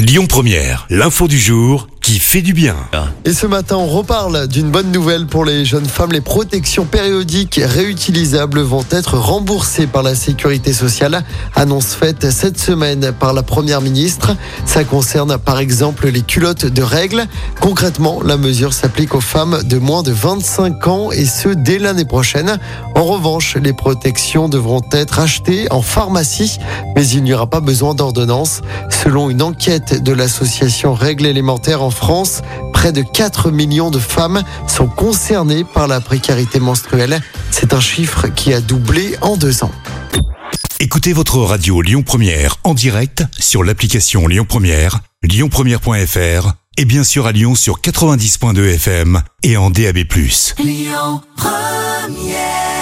Lyon Première, l'info du jour qui fait du bien. Et ce matin, on reparle d'une bonne nouvelle pour les jeunes femmes. Les protections périodiques réutilisables vont être remboursées par la sécurité sociale. Annonce faite cette semaine par la première ministre. Ça concerne par exemple les culottes de règles. Concrètement, la mesure s'applique aux femmes de moins de 25 ans et ce dès l'année prochaine. En revanche, les protections devront être achetées en pharmacie, mais il n'y aura pas besoin d'ordonnance. Selon une enquête de l'association Règles élémentaires en France, près de 4 millions de femmes sont concernées par la précarité menstruelle. C'est un chiffre qui a doublé en deux ans. Écoutez votre radio Lyon Première en direct sur l'application Lyon Première, lyonpremière.fr et bien sûr à Lyon sur 90.2 FM et en DAB+. Lyon Première